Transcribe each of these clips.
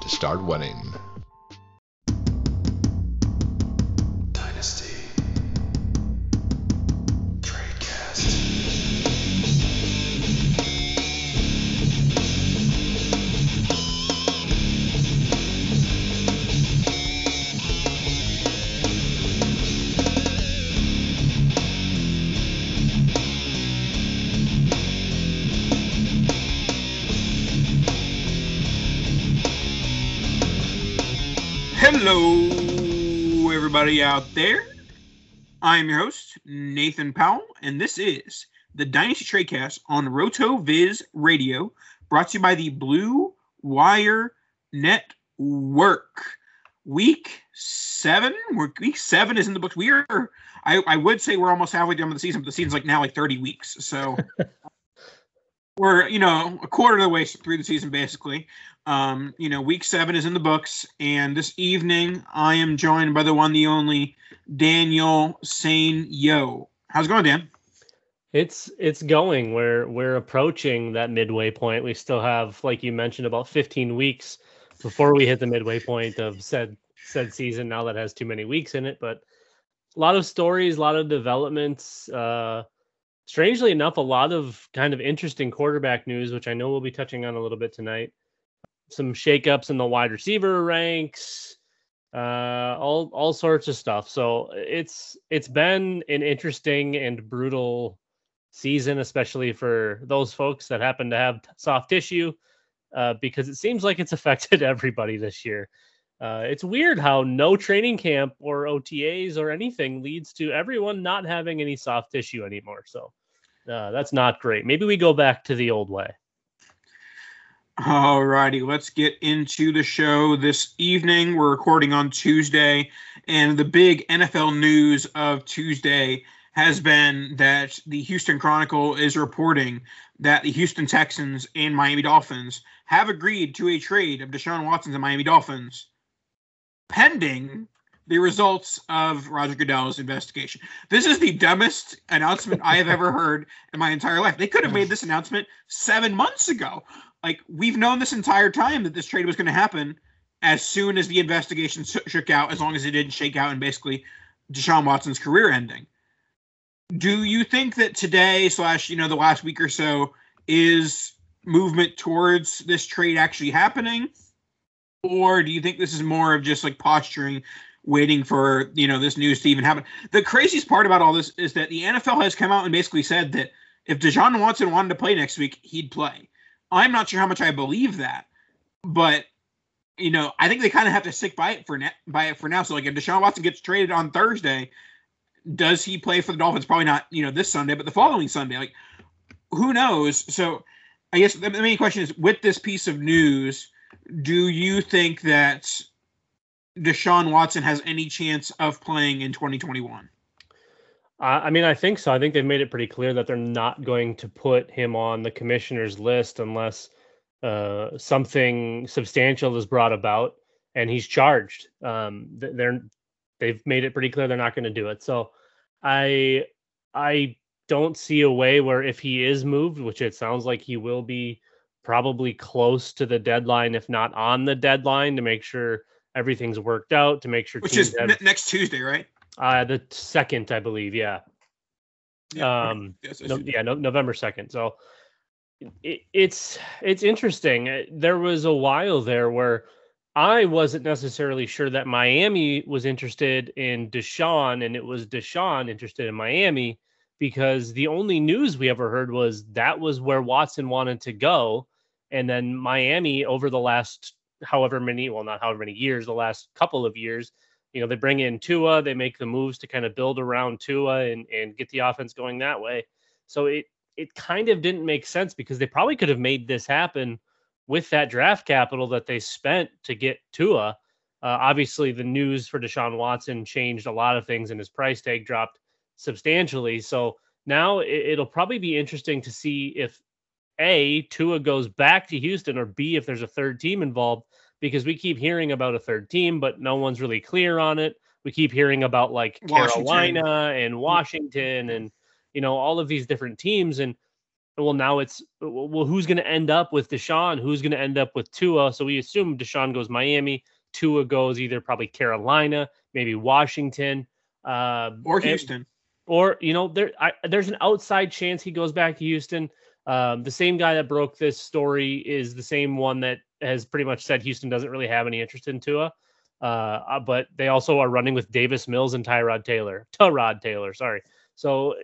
to start winning. Everybody out there. I am your host, Nathan Powell, and this is the Dynasty Tradecast on RotoViz Radio, brought to you by the Blue Wire Network. Week seven, week seven is in the books. We are, I, I would say we're almost halfway done with the season, but the season's like now like 30 weeks. So we're, you know, a quarter of the way through the season, basically. Um, you know, week seven is in the books, and this evening I am joined by the one, the only Daniel Sane Yo. How's it going, Dan? It's it's going. We're we're approaching that midway point. We still have, like you mentioned, about 15 weeks before we hit the midway point of said said season. Now that has too many weeks in it, but a lot of stories, a lot of developments. Uh, strangely enough, a lot of kind of interesting quarterback news, which I know we'll be touching on a little bit tonight. Some shakeups in the wide receiver ranks, uh, all all sorts of stuff. So it's it's been an interesting and brutal season, especially for those folks that happen to have soft tissue, uh, because it seems like it's affected everybody this year. Uh, it's weird how no training camp or OTAs or anything leads to everyone not having any soft tissue anymore. So uh, that's not great. Maybe we go back to the old way. All righty, let's get into the show this evening. We're recording on Tuesday, and the big NFL news of Tuesday has been that the Houston Chronicle is reporting that the Houston Texans and Miami Dolphins have agreed to a trade of Deshaun Watson and Miami Dolphins pending the results of Roger Goodell's investigation. This is the dumbest announcement I have ever heard in my entire life. They could have made this announcement seven months ago. Like we've known this entire time that this trade was going to happen as soon as the investigation shook out, as long as it didn't shake out and basically Deshaun Watson's career ending. Do you think that today slash you know the last week or so is movement towards this trade actually happening, or do you think this is more of just like posturing, waiting for you know this news to even happen? The craziest part about all this is that the NFL has come out and basically said that if Deshaun Watson wanted to play next week, he'd play. I'm not sure how much I believe that, but you know, I think they kind of have to stick by it for na- by it for now. So like, if Deshaun Watson gets traded on Thursday, does he play for the Dolphins? Probably not. You know, this Sunday, but the following Sunday. Like, who knows? So, I guess the, the main question is: with this piece of news, do you think that Deshaun Watson has any chance of playing in 2021? Uh, I mean, I think so. I think they've made it pretty clear that they're not going to put him on the commissioner's list unless uh, something substantial is brought about and he's charged. Um, they're they've made it pretty clear they're not going to do it. So I I don't see a way where if he is moved, which it sounds like he will be probably close to the deadline, if not on the deadline, to make sure everything's worked out, to make sure which is have, next Tuesday, right? Uh, the second, I believe. Yeah. yeah um. Yes, no, yeah. No, November second. So it, it's it's interesting. Uh, there was a while there where I wasn't necessarily sure that Miami was interested in Deshaun, and it was Deshaun interested in Miami because the only news we ever heard was that was where Watson wanted to go. And then Miami, over the last however many, well, not however many years, the last couple of years, you know, they bring in Tua, they make the moves to kind of build around Tua and, and get the offense going that way. So it it kind of didn't make sense because they probably could have made this happen with that draft capital that they spent to get Tua. Uh, obviously, the news for Deshaun Watson changed a lot of things, and his price tag dropped substantially. So now it, will probably be interesting to see if A, Tua goes back to Houston, or B, if there's a third team involved, because we keep hearing about a third team, but no one's really clear on it. We keep hearing about like Washington. Carolina and Washington and you know all of these different teams and well now it's well who's going to end up with Deshaun who's going to end up with Tua so we assume Deshaun goes Miami Tua goes either probably Carolina maybe Washington uh, or Houston and, or you know there I, there's an outside chance he goes back to Houston. Um, the same guy that broke this story is the same one that has pretty much said Houston doesn't really have any interest in Tua. Uh, uh but they also are running with Davis Mills and Tyrod Taylor. Tyrod Taylor, sorry. So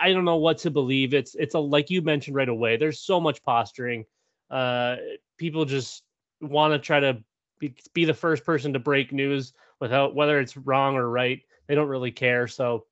I, I, don't know what to believe. It's it's a like you mentioned right away. There's so much posturing. Uh, people just want to try to be, be the first person to break news without whether it's wrong or right. They don't really care. So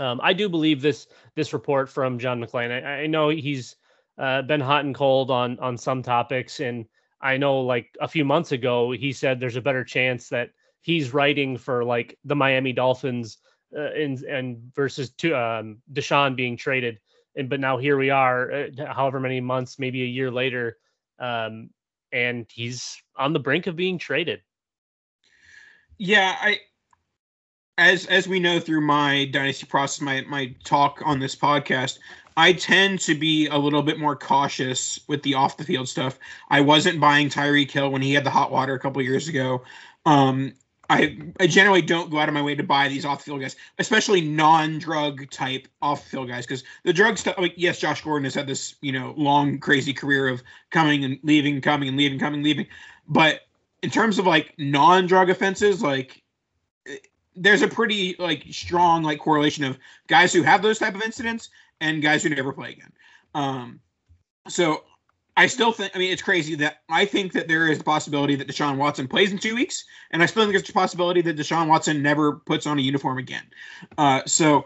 um, I do believe this this report from John McClain. I, I know he's uh, been hot and cold on on some topics, and I know like a few months ago he said there's a better chance that he's writing for like the Miami Dolphins uh, and and versus to um, Deshaun being traded. And but now here we are, uh, however many months, maybe a year later, um, and he's on the brink of being traded. Yeah, I as as we know through my dynasty process, my my talk on this podcast, I tend to be a little bit more cautious with the off the field stuff. I wasn't buying Tyreek Hill when he had the hot water a couple years ago. Um, I I generally don't go out of my way to buy these off the field guys, especially non drug type off the field guys, because the drug stuff. Like yes, Josh Gordon has had this you know long crazy career of coming and leaving, coming and leaving, coming leaving, but in terms of like non drug offenses, like there's a pretty like strong like correlation of guys who have those type of incidents and guys who never play again. Um, so I still think I mean it's crazy that I think that there is a possibility that Deshaun Watson plays in two weeks, and I still think there's a possibility that Deshaun Watson never puts on a uniform again. Uh, so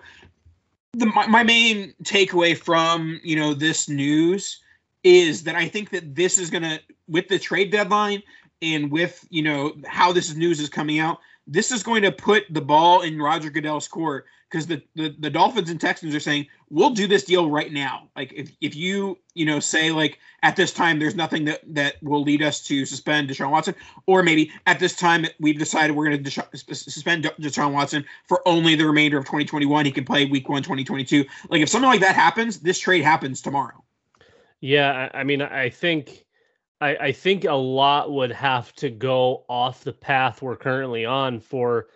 the my, my main takeaway from you know this news is that I think that this is gonna with the trade deadline and with you know how this news is coming out this is going to put the ball in Roger Goodell's court because the, the, the Dolphins and Texans are saying we'll do this deal right now. Like if, if you you know say like at this time there's nothing that that will lead us to suspend Deshaun Watson, or maybe at this time we've decided we're going to suspend Deshaun Watson for only the remainder of 2021. He can play Week One 2022. Like if something like that happens, this trade happens tomorrow. Yeah, I mean I think I, I think a lot would have to go off the path we're currently on for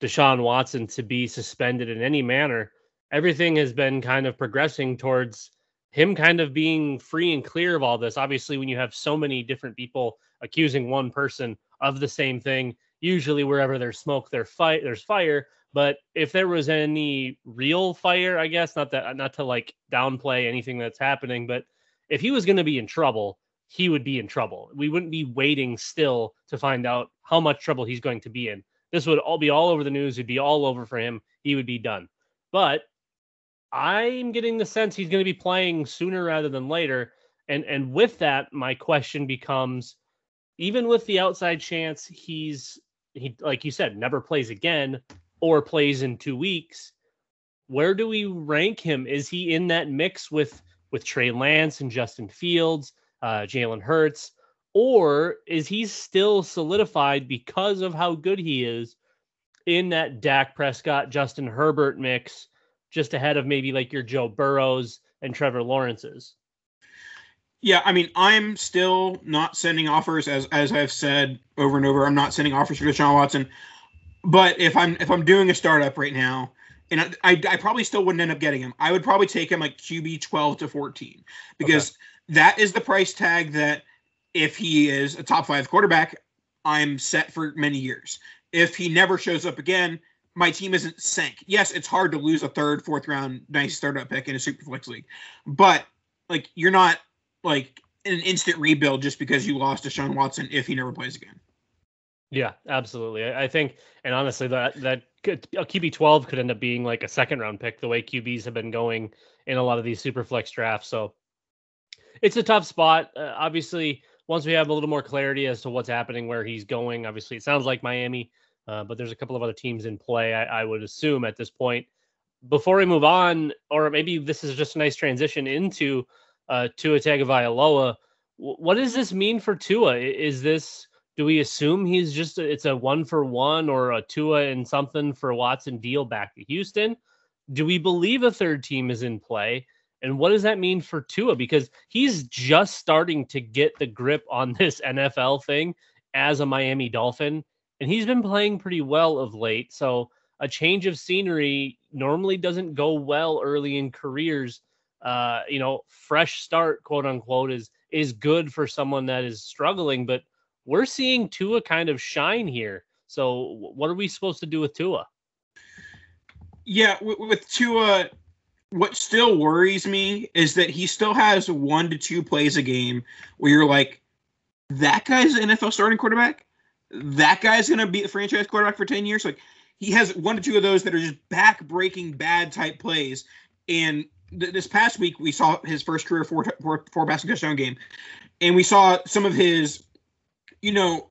Deshaun Watson to be suspended in any manner. Everything has been kind of progressing towards him kind of being free and clear of all this. Obviously, when you have so many different people accusing one person of the same thing, usually wherever there's smoke, there's fight, there's fire. But if there was any real fire, I guess not that not to like downplay anything that's happening, but if he was going to be in trouble, he would be in trouble. We wouldn't be waiting still to find out how much trouble he's going to be in. This would all be all over the news. It'd be all over for him. He would be done. But I'm getting the sense he's going to be playing sooner rather than later. And and with that, my question becomes even with the outside chance he's he like you said never plays again or plays in two weeks, where do we rank him? Is he in that mix with with Trey Lance and Justin Fields, uh, Jalen Hurts, or is he still solidified because of how good he is in that Dak Prescott, Justin Herbert mix, just ahead of maybe like your Joe Burrows and Trevor Lawrence's? Yeah, I mean, I'm still not sending offers as as I've said over and over. I'm not sending offers for Deshaun Watson. But if I'm if I'm doing a startup right now, and I, I, I probably still wouldn't end up getting him. I would probably take him like QB 12 to 14 because okay. That is the price tag that if he is a top five quarterback, I'm set for many years. If he never shows up again, my team isn't sank. Yes, it's hard to lose a third, fourth round nice startup pick in a super flex league, but like you're not like an instant rebuild just because you lost to Deshaun Watson if he never plays again. Yeah, absolutely. I, think, and honestly, that that QB twelve could end up being like a second round pick the way QBs have been going in a lot of these super flex drafts. So it's a tough spot. Uh, obviously, once we have a little more clarity as to what's happening, where he's going, obviously it sounds like Miami, uh, but there's a couple of other teams in play. I, I would assume at this point. Before we move on, or maybe this is just a nice transition into uh, Tua Tagovailoa. What does this mean for Tua? Is this do we assume he's just a, it's a one for one or a Tua and something for Watson deal back to Houston? Do we believe a third team is in play? And what does that mean for Tua? Because he's just starting to get the grip on this NFL thing as a Miami Dolphin, and he's been playing pretty well of late. So a change of scenery normally doesn't go well early in careers. Uh, you know, fresh start, quote unquote, is is good for someone that is struggling, but we're seeing Tua kind of shine here. So what are we supposed to do with Tua? Yeah, with, with Tua, what still worries me is that he still has one to two plays a game where you're like, that guy's an NFL starting quarterback. That guy's going to be the franchise quarterback for 10 years. Like, he has one to two of those that are just back breaking bad type plays. And th- this past week, we saw his first career four four passing touchdown game. And we saw some of his you know,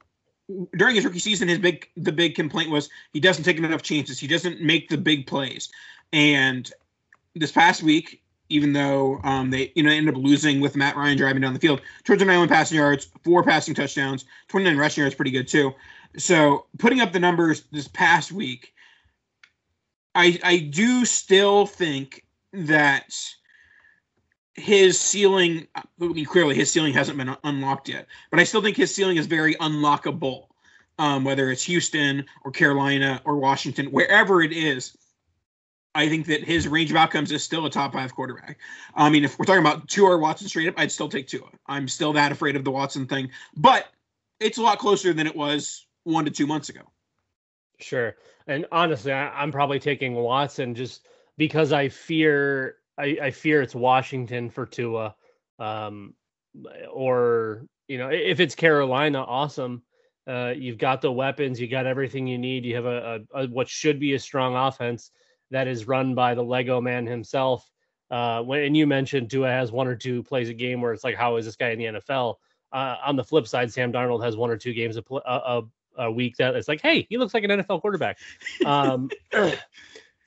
during his rookie season, his big the big complaint was he doesn't take enough chances. He doesn't make the big plays. And this past week, even though um, they you know ended up losing with Matt Ryan driving down the field, 291 passing yards, four passing touchdowns, 29 rushing yards, pretty good too. So putting up the numbers this past week, I I do still think that his ceiling clearly his ceiling hasn't been unlocked yet but i still think his ceiling is very unlockable um, whether it's houston or carolina or washington wherever it is i think that his range of outcomes is still a top five quarterback i mean if we're talking about Tua or watson straight up i'd still take Tua. i'm still that afraid of the watson thing but it's a lot closer than it was one to two months ago sure and honestly I, i'm probably taking watson just because i fear I, I fear it's Washington for Tua, um, or you know, if it's Carolina, awesome. Uh, you've got the weapons, you got everything you need. You have a, a, a, what should be a strong offense that is run by the Lego man himself. Uh, when and you mentioned Tua has one or two plays a game where it's like, how is this guy in the NFL? Uh, on the flip side, Sam Darnold has one or two games a, a, a week that it's like, hey, he looks like an NFL quarterback. Um,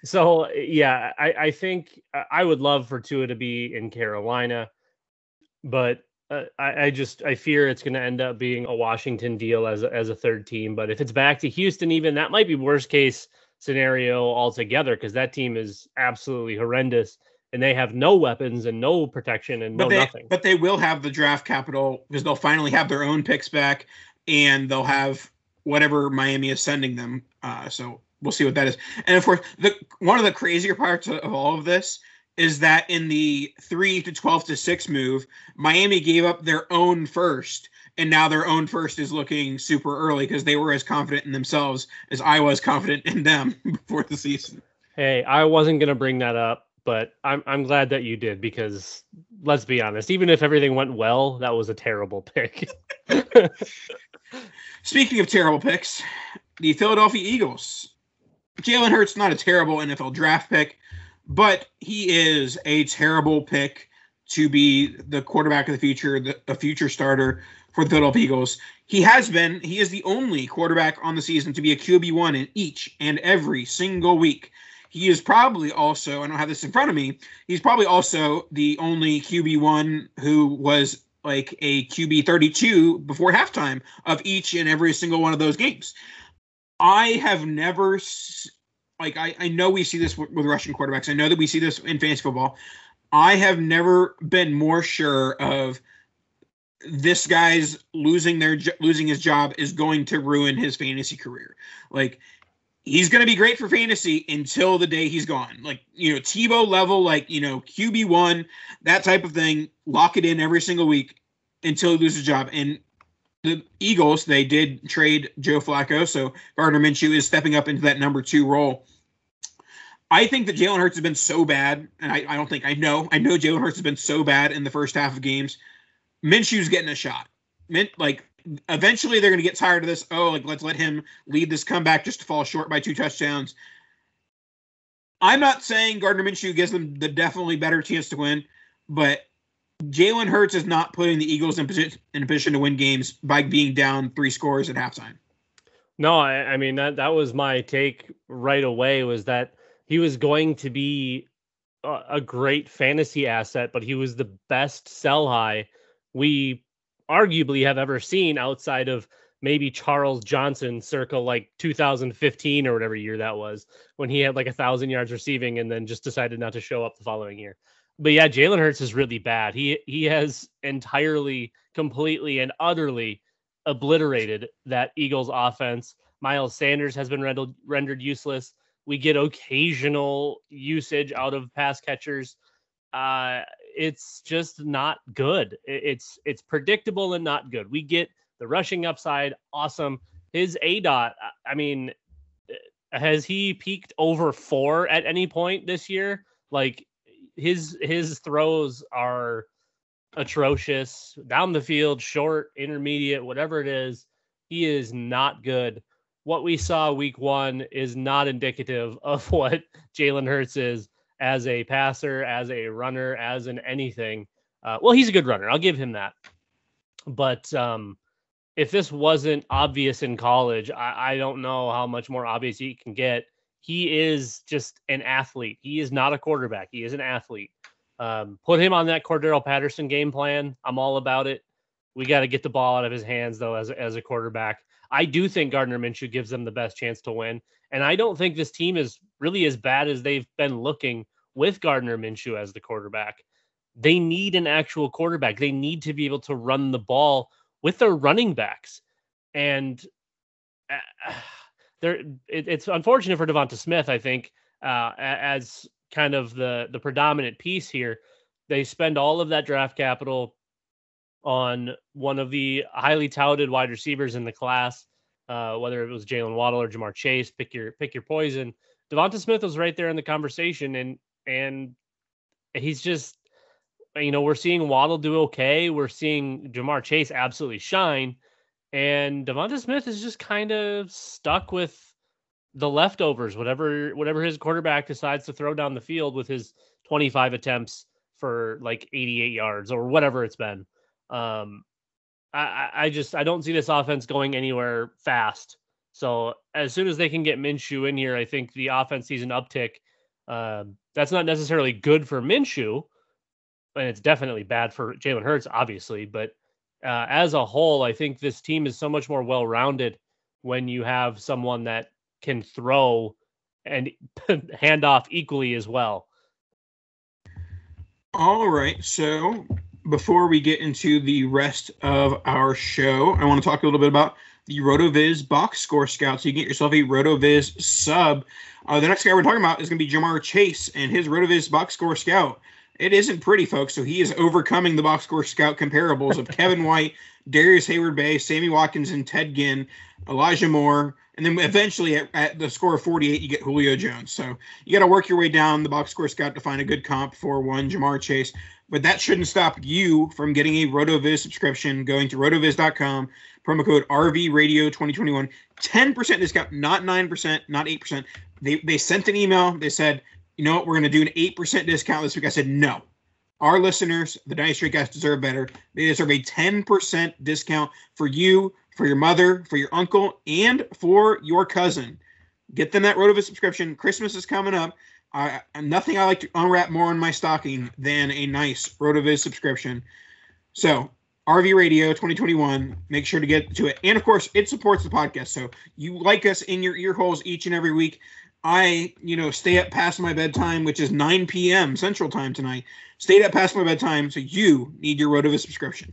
So yeah, I, I think I would love for Tua to be in Carolina, but uh, I, I, just I fear it's going to end up being a Washington deal as a, as a third team. But if it's back to Houston, even that might be worst case scenario altogether because that team is absolutely horrendous and they have no weapons and no protection and but no they, nothing. But they will have the draft capital because they'll finally have their own picks back and they'll have whatever Miami is sending them. Uh, so we'll see what that is. And of course, the one of the crazier parts of, of all of this is that in the three to twelve to six move, Miami gave up their own first, and now their own first is looking super early because they were as confident in themselves as I was confident in them before the season. Hey, I wasn't gonna bring that up, but I'm I'm glad that you did because let's be honest, even if everything went well, that was a terrible pick. Speaking of terrible picks, the Philadelphia Eagles Jalen Hurts not a terrible NFL draft pick, but he is a terrible pick to be the quarterback of the future, the, a future starter for the Philadelphia Eagles. he has been, he is the only quarterback on the season to be a QB1 in each and every single week. He is probably also, I don't have this in front of me, he's probably also the only QB1 who was like a QB 32 before halftime of each and every single one of those games. I have never, like, I, I know we see this with, with Russian quarterbacks. I know that we see this in fantasy football. I have never been more sure of this guy's losing their losing his job is going to ruin his fantasy career. Like he's going to be great for fantasy until the day he's gone. Like, you know, Tebow level, like, you know, QB1, that type of thing, lock it in every single week until he loses his job. And the Eagles, they did trade Joe Flacco. So Gardner Minshew is stepping up into that number two role. I think that Jalen Hurts has been so bad, and I, I don't think I know. I know Jalen Hurts has been so bad in the first half of games. Minshew's getting a shot. Mint like eventually they're going to get tired of this. Oh, like let's let him lead this comeback just to fall short by two touchdowns. I'm not saying Gardner Minshew gives them the definitely better chance to win, but Jalen Hurts is not putting the Eagles in position in position to win games by being down three scores at halftime. No, I, I mean that that was my take right away. Was that he was going to be a, a great fantasy asset, but he was the best sell high we arguably have ever seen outside of maybe Charles Johnson circa like 2015 or whatever year that was when he had like a thousand yards receiving and then just decided not to show up the following year. But yeah, Jalen Hurts is really bad. He he has entirely, completely, and utterly obliterated that Eagles offense. Miles Sanders has been rendered rendered useless. We get occasional usage out of pass catchers. Uh, it's just not good. It's it's predictable and not good. We get the rushing upside, awesome. His aDOT, I mean, eh, has he peaked over four at any point this year? Like his his throws are atrocious down the field, short, intermediate, whatever it is. He is not good. What we saw week one is not indicative of what Jalen Hurts is as a passer, as a runner, as an anything. Uh, well, he's a good runner. I'll give him that. But um, if this wasn't obvious in college, I, I don't know how much more obvious he can get. He is just an athlete. He is not a quarterback. He is an athlete. Um, put him on that Cordarrelle Patterson game plan. I'm all about it. We got to get the ball out of his hands though, as as a quarterback. I do think Gardner Minshew gives them the best chance to win, and I don't think this team is really as bad as they've been looking with Gardner Minshew as the quarterback. They need an actual quarterback. They need to be able to run the ball with their running backs. And uh, there, it, it's unfortunate for Devonta Smith, I think, uh, as kind of the the predominant piece here. They spend all of that draft capital on one of the highly touted wide receivers in the class, uh, whether it was Jaylen Waddle or Ja'Marr Chase. Pick your pick your poison. Devonta Smith was right there in the conversation, and and he's just you know we're seeing Waddle do okay. We're seeing Ja'Marr Chase absolutely shine, and Devonta Smith is just kind of stuck with the leftovers. Whatever whatever his quarterback decides to throw down the field with his 25 attempts for like 88 yards or whatever it's been. Um, I, I just I don't see this offense going anywhere fast. So as soon as they can get Minshew in here, I think the offense sees an uptick. Um, that's not necessarily good for Minshew, and it's definitely bad for Jalen Hurts, obviously. But uh, as a whole, I think this team is so much more well rounded when you have someone that can throw and hand off equally as well. All right. So before we get into the rest of our show, I want to talk a little bit about the RotoViz box score scout. So you get yourself a RotoViz sub. Uh, the next guy we're talking about is going to be Ja'Marr Chase and his RotoViz box score scout. It isn't pretty, folks. So he is overcoming the box score scout comparables of Kevin White, Darrius Heyward-Bey, Sammy Watkins, and Ted Ginn, Elijah Moore, and then eventually at, at, the score of 48, you get Julio Jones. So you got to work your way down the box score scout to find a good comp for one Ja'Marr Chase. But that shouldn't stop you from getting a RotoViz subscription, going to rotoviz.com, promo code RVRadio 2021, 10% discount, not 9%, not 8%. They, they sent an email. They said, you know what, we're going to do an 8% discount this week. I said, no. Our listeners, the Dynasty guys, deserve better. They deserve a 10% discount for you, for your mother, for your uncle, and for your cousin. Get them that Rotoviz subscription. Christmas is coming up. Uh, nothing I like to unwrap more on my stocking than a nice Rotoviz subscription. So, RV Radio 2021, make sure to get to it. And of course, it supports the podcast. So, you like us in your ear holes each and every week. I, you know, stay up past my bedtime, which is 9 p.m. Central Time tonight. Stayed up past my bedtime, so you need your Rotoviz subscription.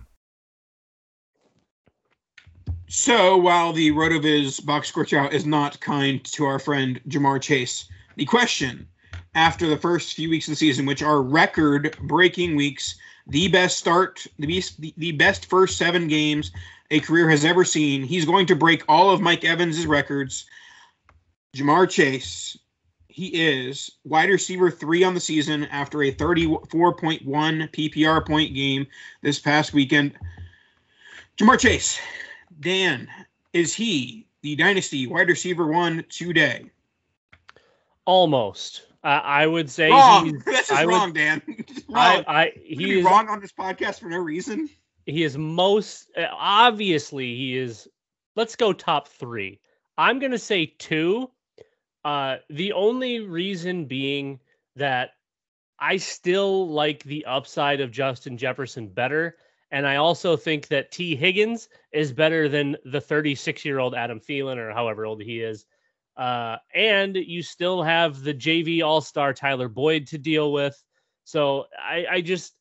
So while the Rotoviz box score chart is not kind to our friend Ja'Marr Chase, the question after the first few weeks of the season, which are record breaking weeks, the best start, the best, the best first seven games a career has ever seen, he's going to break all of Mike Evans' records. Ja'Marr Chase, he is wide receiver three on the season after a 34.1 PPR point game this past weekend. Ja'Marr Chase, Dan, is he the dynasty wide receiver one today? Almost. Uh, I would say wrong. he's. That's just I would- wrong, Dan. wrong. I, I he is wrong on this podcast for no reason. he is most obviously he is let's go top 3 i'm going to say 2 uh the only reason being that i still like the upside of justin jefferson better and i also think that Tee Higgins is better than the 36 year old adam Thielen or however old he is uh and you still have the jv all-star tyler boyd to deal with so i i just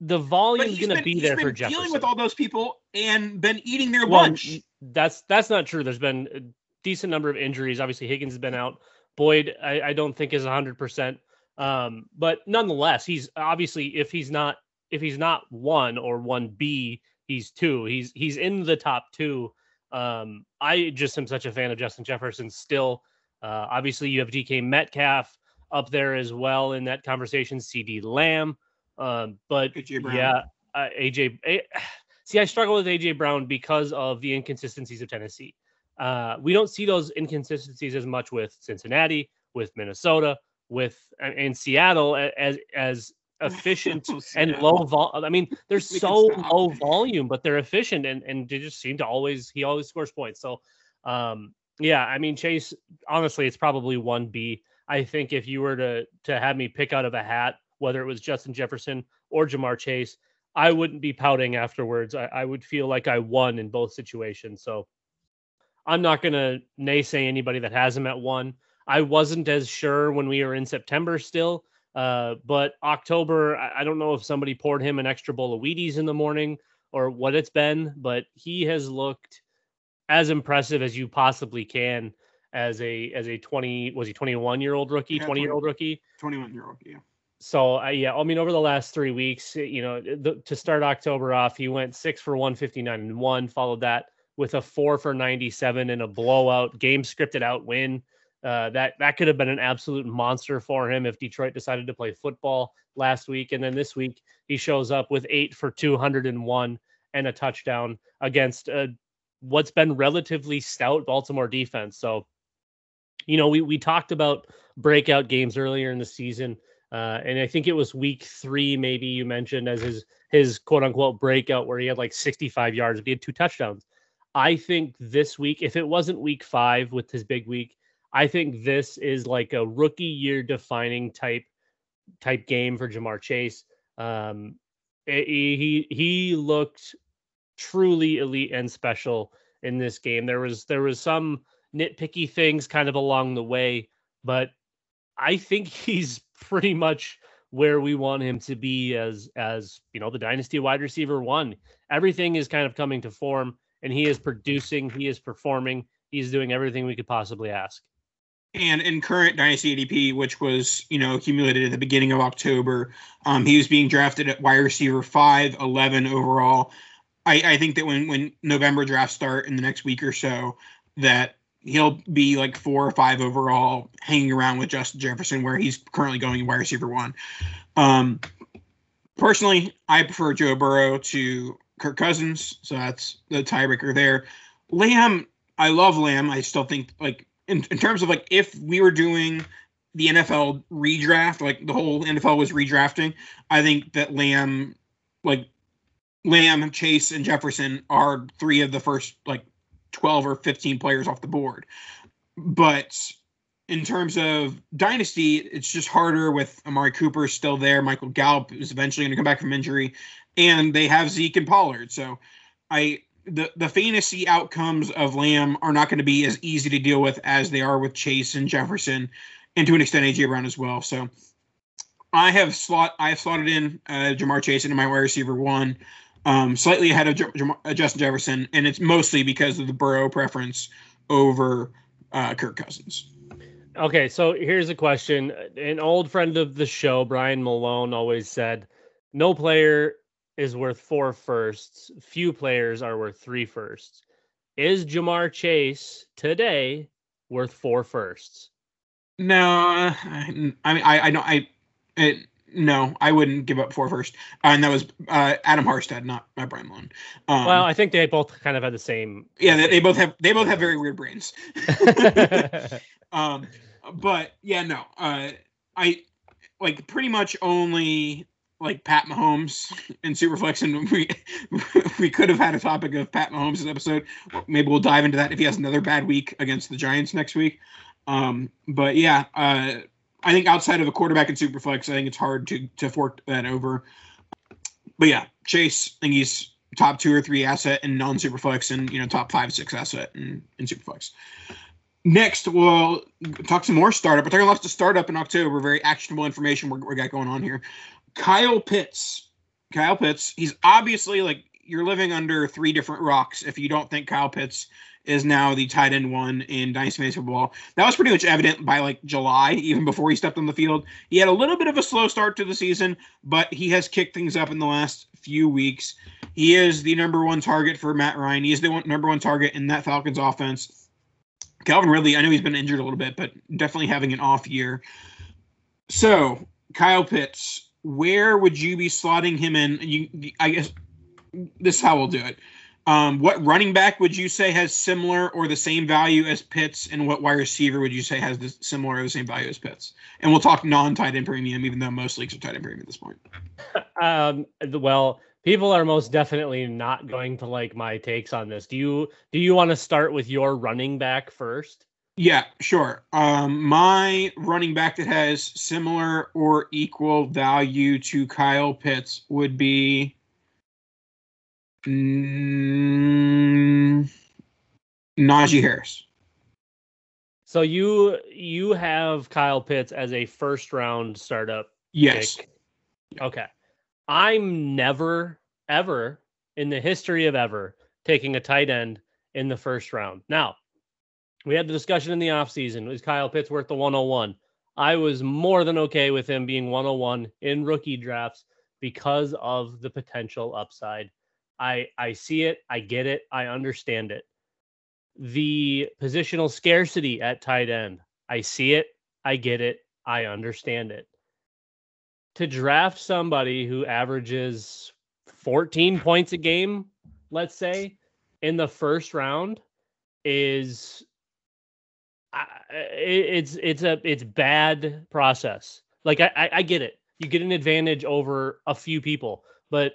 the volume's going to be there for Jefferson. dealing with all those people and been eating their Well, lunch. That's that's not true. There's been a decent number of injuries. Obviously, Higgins has been out. Boyd, I, I don't think is 100. percent Um, but nonetheless, he's obviously if he's not if he's not one or one B, he's two. He's he's in the top two. Um, I just am such a fan of Justin Jefferson still. Uh, obviously, you have DK Metcalf up there as well in that conversation. CeeDee Lamb, um, but yeah, uh, AJ. A- see, I struggle with AJ Brown because of the inconsistencies of Tennessee. Uh, we don't see those inconsistencies as much with Cincinnati, with Minnesota, with and, and Seattle as as efficient and low vol. I mean, they're so low volume, but they're efficient and and they just seem to always he always scores points. So, um, yeah, I mean Chase. Honestly, it's probably one B. I think if you were to to have me pick out of a hat, whether it was Justin Jefferson or Ja'Marr Chase, I wouldn't be pouting afterwards. I, I would feel like I won in both situations. So I'm not going to naysay anybody that has him at one. I wasn't as sure when we were in September still, uh, but October, I, I don't know if somebody poured him an extra bowl of Wheaties in the morning or what it's been, but he has looked as impressive as you possibly can as a as a 20 was he 21 year old rookie, Yeah, 20 year old rookie. 21 year old. Yeah. So uh, yeah, I mean, over the last three weeks, you know, the, to start October off, he went six for 159 and one. Followed that with a four for 97 and a blowout game scripted out win. Uh, that that could have been an absolute monster for him if Detroit decided to play football last week. And then this week, he shows up with eight for 201 and a touchdown against uh, what's been relatively stout Baltimore defense. So, you know, we we talked about breakout games earlier in the season. Uh, and I think it was week three, maybe you mentioned as his his quote unquote breakout where he had like 65 yards, but he had two touchdowns. I think this week, if it wasn't week five with his big week, I think this is like a rookie year defining type type game for Ja'Marr Chase. Um, eh, he he looked truly elite and special in this game. There was there was some nitpicky things kind of along the way, but I think he's pretty much where we want him to be as as you know the dynasty wide receiver one. Everything is kind of coming to form, and he is producing. He is performing. He's doing everything we could possibly ask. And in current Dynasty ADP, which was, you know, accumulated at the beginning of October, um, he was being drafted at wide receiver 5, 11 overall. I, I think that when, when November drafts start in the next week or so, that he'll be like four or five overall, hanging around with Justin Jefferson, where he's currently going wide receiver one. Um, personally, I prefer Joe Burrow to Kirk Cousins, so that's the tiebreaker there. Lamb, I love Lamb. I still think like in, in terms of like if we were doing the NFL redraft, like the whole NFL was redrafting, I think that Lamb, like Lamb, Chase, and Jefferson are three of the first like 12 or 15 players off the board. But in terms of dynasty, it's just harder with Amari Cooper still there. Michael Gallup is eventually going to come back from injury, and they have Zeke and Pollard. So I the the fantasy outcomes of Lamb are not going to be as easy to deal with as they are with Chase and Jefferson, and to an extent AJ Brown as well. So I have slot I have slotted in uh, Ja'Marr Chase into my wide receiver one, um, slightly ahead of J- uh, Justin Jefferson, and it's mostly because of the Burrow preference over uh, Kirk Cousins. Okay, so here's a question. An old friend of the show, Brian Malone, always said, "No player is worth four firsts. Few players are worth three firsts. Is Ja'Marr Chase today worth four firsts? No, I mean I I don't I it, no I wouldn't give up four first, uh, and that was uh, Adam Harstad, not not Brian Malone. Um, well, I think they both kind of had the same. yeah, they, they both have they both have very weird brains. um, but yeah, no, uh, I like pretty much only like Pat Mahomes and Superflex, and we we could have had a topic of Pat Mahomes episode. Maybe we'll dive into that if he has another bad week against the Giants next week. Um, but yeah, uh, I think outside of a quarterback and Superflex, I think it's hard to to fork that over. But yeah, Chase, I think he's top two or three asset in non Superflex, and you know top five six asset in, in Superflex. Next, we'll talk some more startup. We're talking lots of startup in October. Very actionable information we got going on here. Kyle Pitts. Kyle Pitts. He's obviously like you're living under three different rocks if you don't think Kyle Pitts is now the tight end one in Dynasty Fantasy Football. That was pretty much evident by like July, even before he stepped on the field. He had a little bit of a slow start to the season, but he has kicked things up in the last few weeks. He is the number one target for Matt Ryan. He is the one, number one target in that Falcons offense. Calvin Ridley, I know he's been injured a little bit, but definitely having an off year. So, Kyle Pitts, where would you be slotting him in? You, I guess this is how we'll do it. Um, what running back would you say has similar or the same value as Pitts, and what wide receiver would you say has the similar or the same value as Pitts? And we'll talk non-tight end premium, even though most leagues are tight end premium at this point. Um, well, people are most definitely not going to like my takes on this. Do you do you want to start with your running back first? Yeah, sure. Um, my running back that has similar or equal value to Kyle Pitts would be. Mm, Najee Harris. So you you have Kyle Pitts as a first round startup. Yes. pick. Okay. I'm never ever in the history of ever taking a tight end in the first round. Now, we had the discussion in the offseason. Is Kyle Pitts worth the 101? I was more than okay with him being 101 in rookie drafts because of the potential upside. I I see it, I get it, I understand it. The positional scarcity at tight end. I see it, I get it, I understand it. To draft somebody who averages 14 points a game, let's say, in the first round is it's it's a it's bad process. Like I, I I get it. You get an advantage over a few people, but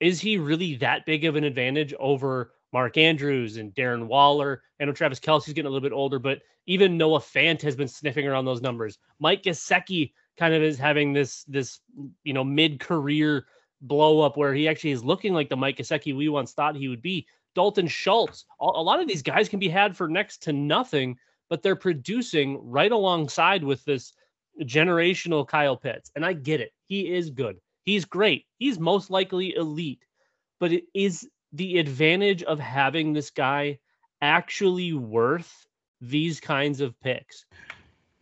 is he really that big of an advantage over Mark Andrews and Darren Waller? I know Travis Kelce's getting a little bit older, but even Noah Fant has been sniffing around those numbers. Mike Gesicki kind of is having this this you know mid career blow up where he actually is looking like the Mike Gesicki we once thought he would be. Dalton Schultz, a, a lot of these guys can be had for next to nothing, but they're producing right alongside with this generational Kyle Pitts. And I get it. He is good. He's great. He's most likely elite. But it is the advantage of having this guy actually worth these kinds of picks?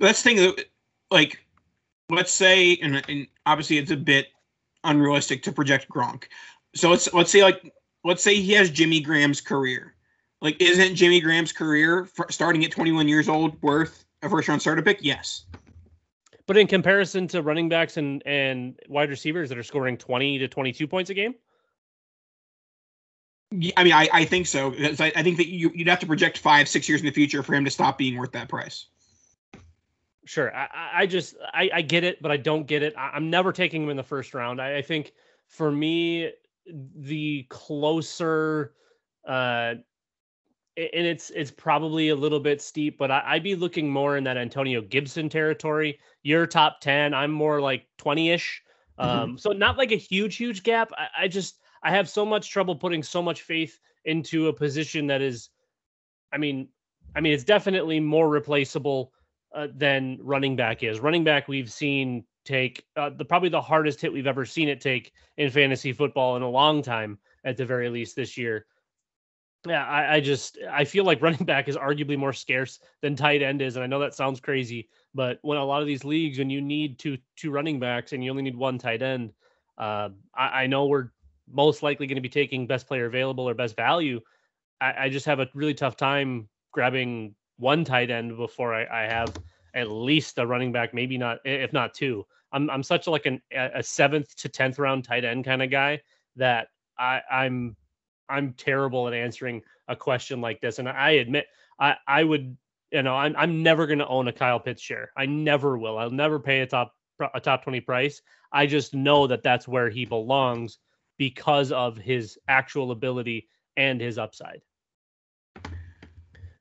let's think like let's say and, and obviously it's a bit unrealistic to project Gronk. So let's let's say like let's say he has Jimmy Graham's career. Like isn't Jimmy Graham's career for, starting at 21 years old worth a first round starter pick? Yes. But in comparison to running backs and and wide receivers that are scoring 20 to 22 points a game, Yeah, I mean, I, I think so. I, I think that you, you'd have to project five, six years in the future for him to stop being worth that price. sure. I, I- just I, I get it, but I don't get it. I, I'm never taking him in the first round. I, I think for me, the closer, uh, and it's it's probably a little bit steep, but I, I'd be looking more in that Antonio Gibson territory. You're top ten. I'm more like twenty ish. Mhm. Um, so not like a huge, huge gap. I, I just I have so much trouble putting so much faith into a position that is, I mean, I mean it's definitely more replaceable uh, than running back is. Running back we've seen take uh, the probably the hardest hit we've ever seen it take in fantasy football in a long time, at the very least this year. Yeah, I, I just I feel like running back is arguably more scarce than tight end is, and I know that sounds crazy, but when a lot of these leagues, when you need two two running backs and you only need one tight end, uh, I, I know we're most likely going to be taking best player available or best value. I, I just have a really tough time grabbing one tight end before I, have at least a running back, maybe not, if not two. I'm I'm such like an, a a seventh to tenth round tight end kind of guy that I, I'm I'm terrible at answering a question like this, and I admit I I would you know I'm I'm never going to own a Kyle Pitts share. I never will. I'll never pay a top a top twenty price. I just know that that's where he belongs because of his actual ability and his upside.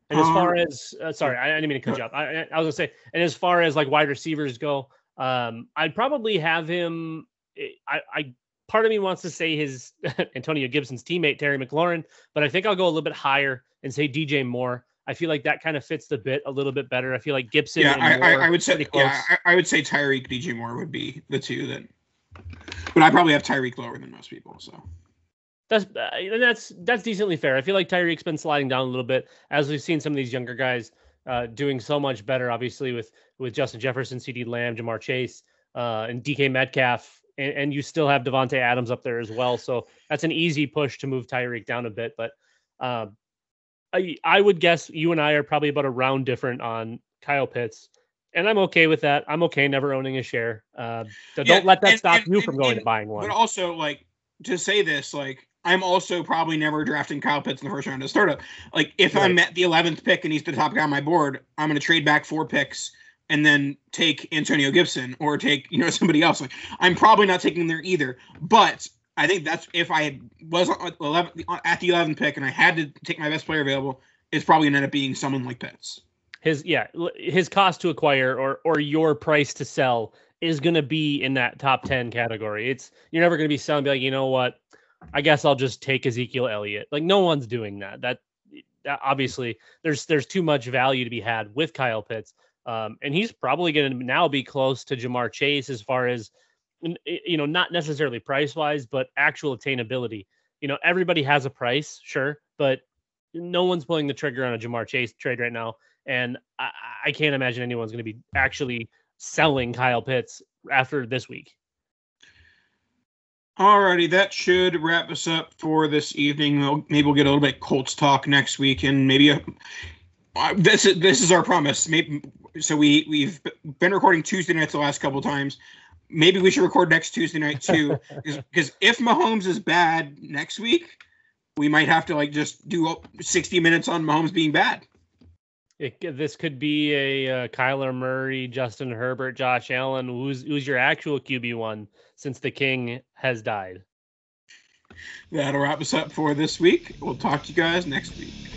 And as far Um, as uh, sorry, I, I didn't mean to cut you off. I, I was gonna say, and as far as like wide receivers go, um, I'd probably have him. I, I part of me wants to say his Antonio Gibson's teammate Terry McLaurin, but I think I'll go a little bit higher and say DJ Moore. I feel like that kind of fits the bit a little bit better. I feel like Gibson. yeah, and I, I, I would say yeah. I, I would say Tyreek, DJ Moore would be the two that. But I probably have Tyreek lower than most people. So That's uh, and that's that's decently fair. I feel like Tyreek's been sliding down a little bit as we've seen some of these younger guys uh, doing so much better. Obviously, with with Justin Jefferson, CeeDee Lamb, Ja'Marr Chase, uh, and DK Metcalf, and, and you still have Davante Adams up there as well. So that's an easy push to move Tyreek down a bit. But um, I I would guess you and I are probably about a round different on Kyle Pitts. And I'm okay with that. I'm okay never owning a share. Uh, so Yeah, don't let that and- stop and- you from going and- buying one. But also, like to say this, like I'm also probably never drafting Kyle Pitts in the first round a startup. Like if I'm at the 11th pick and he's the top guy on my board, I'm going to trade back four picks and then take Antonio Gibson or take you know somebody else. Like I'm probably not taking there either. But I think that's if I was on 11 at the 11th pick and I had to take my best player available, it's probably to end up being someone like Pitts. his yeah his cost to acquire or or your price to sell is to be in that top 10 category it's you're never to be selling be like you know what i guess i'll just take ezekiel elliott like no one's doing that that uh, obviously there's there's too much value to be had with Kyle Pitts. Um, and he's probably going to now be close to Ja'Marr Chase as far as you know, not necessarily price wise, but actual attainability. You know, everybody has a price, sure, but no one's pulling the trigger on a Ja'Marr Chase trade right now. And I, I can't imagine anyone's going to be actually selling Kyle Pitts after this week. Alrighty, that should wrap us up for this evening. We'll, maybe we'll get a little bit Colts talk next week, and maybe a, uh, this is this is our promise. Maybe so we we've been recording Tuesday nights the last couple times. Maybe we should record next Tuesday night too, because if Mahomes is bad next week, we might have to like just do 60 minutes on Mahomes being bad. It, this could be a uh, Kyler Murray, Justin Herbert, Josh Allen. Who's who's your actual QB one since the king has died? That'll wrap us up for this week. We'll talk to you guys next week.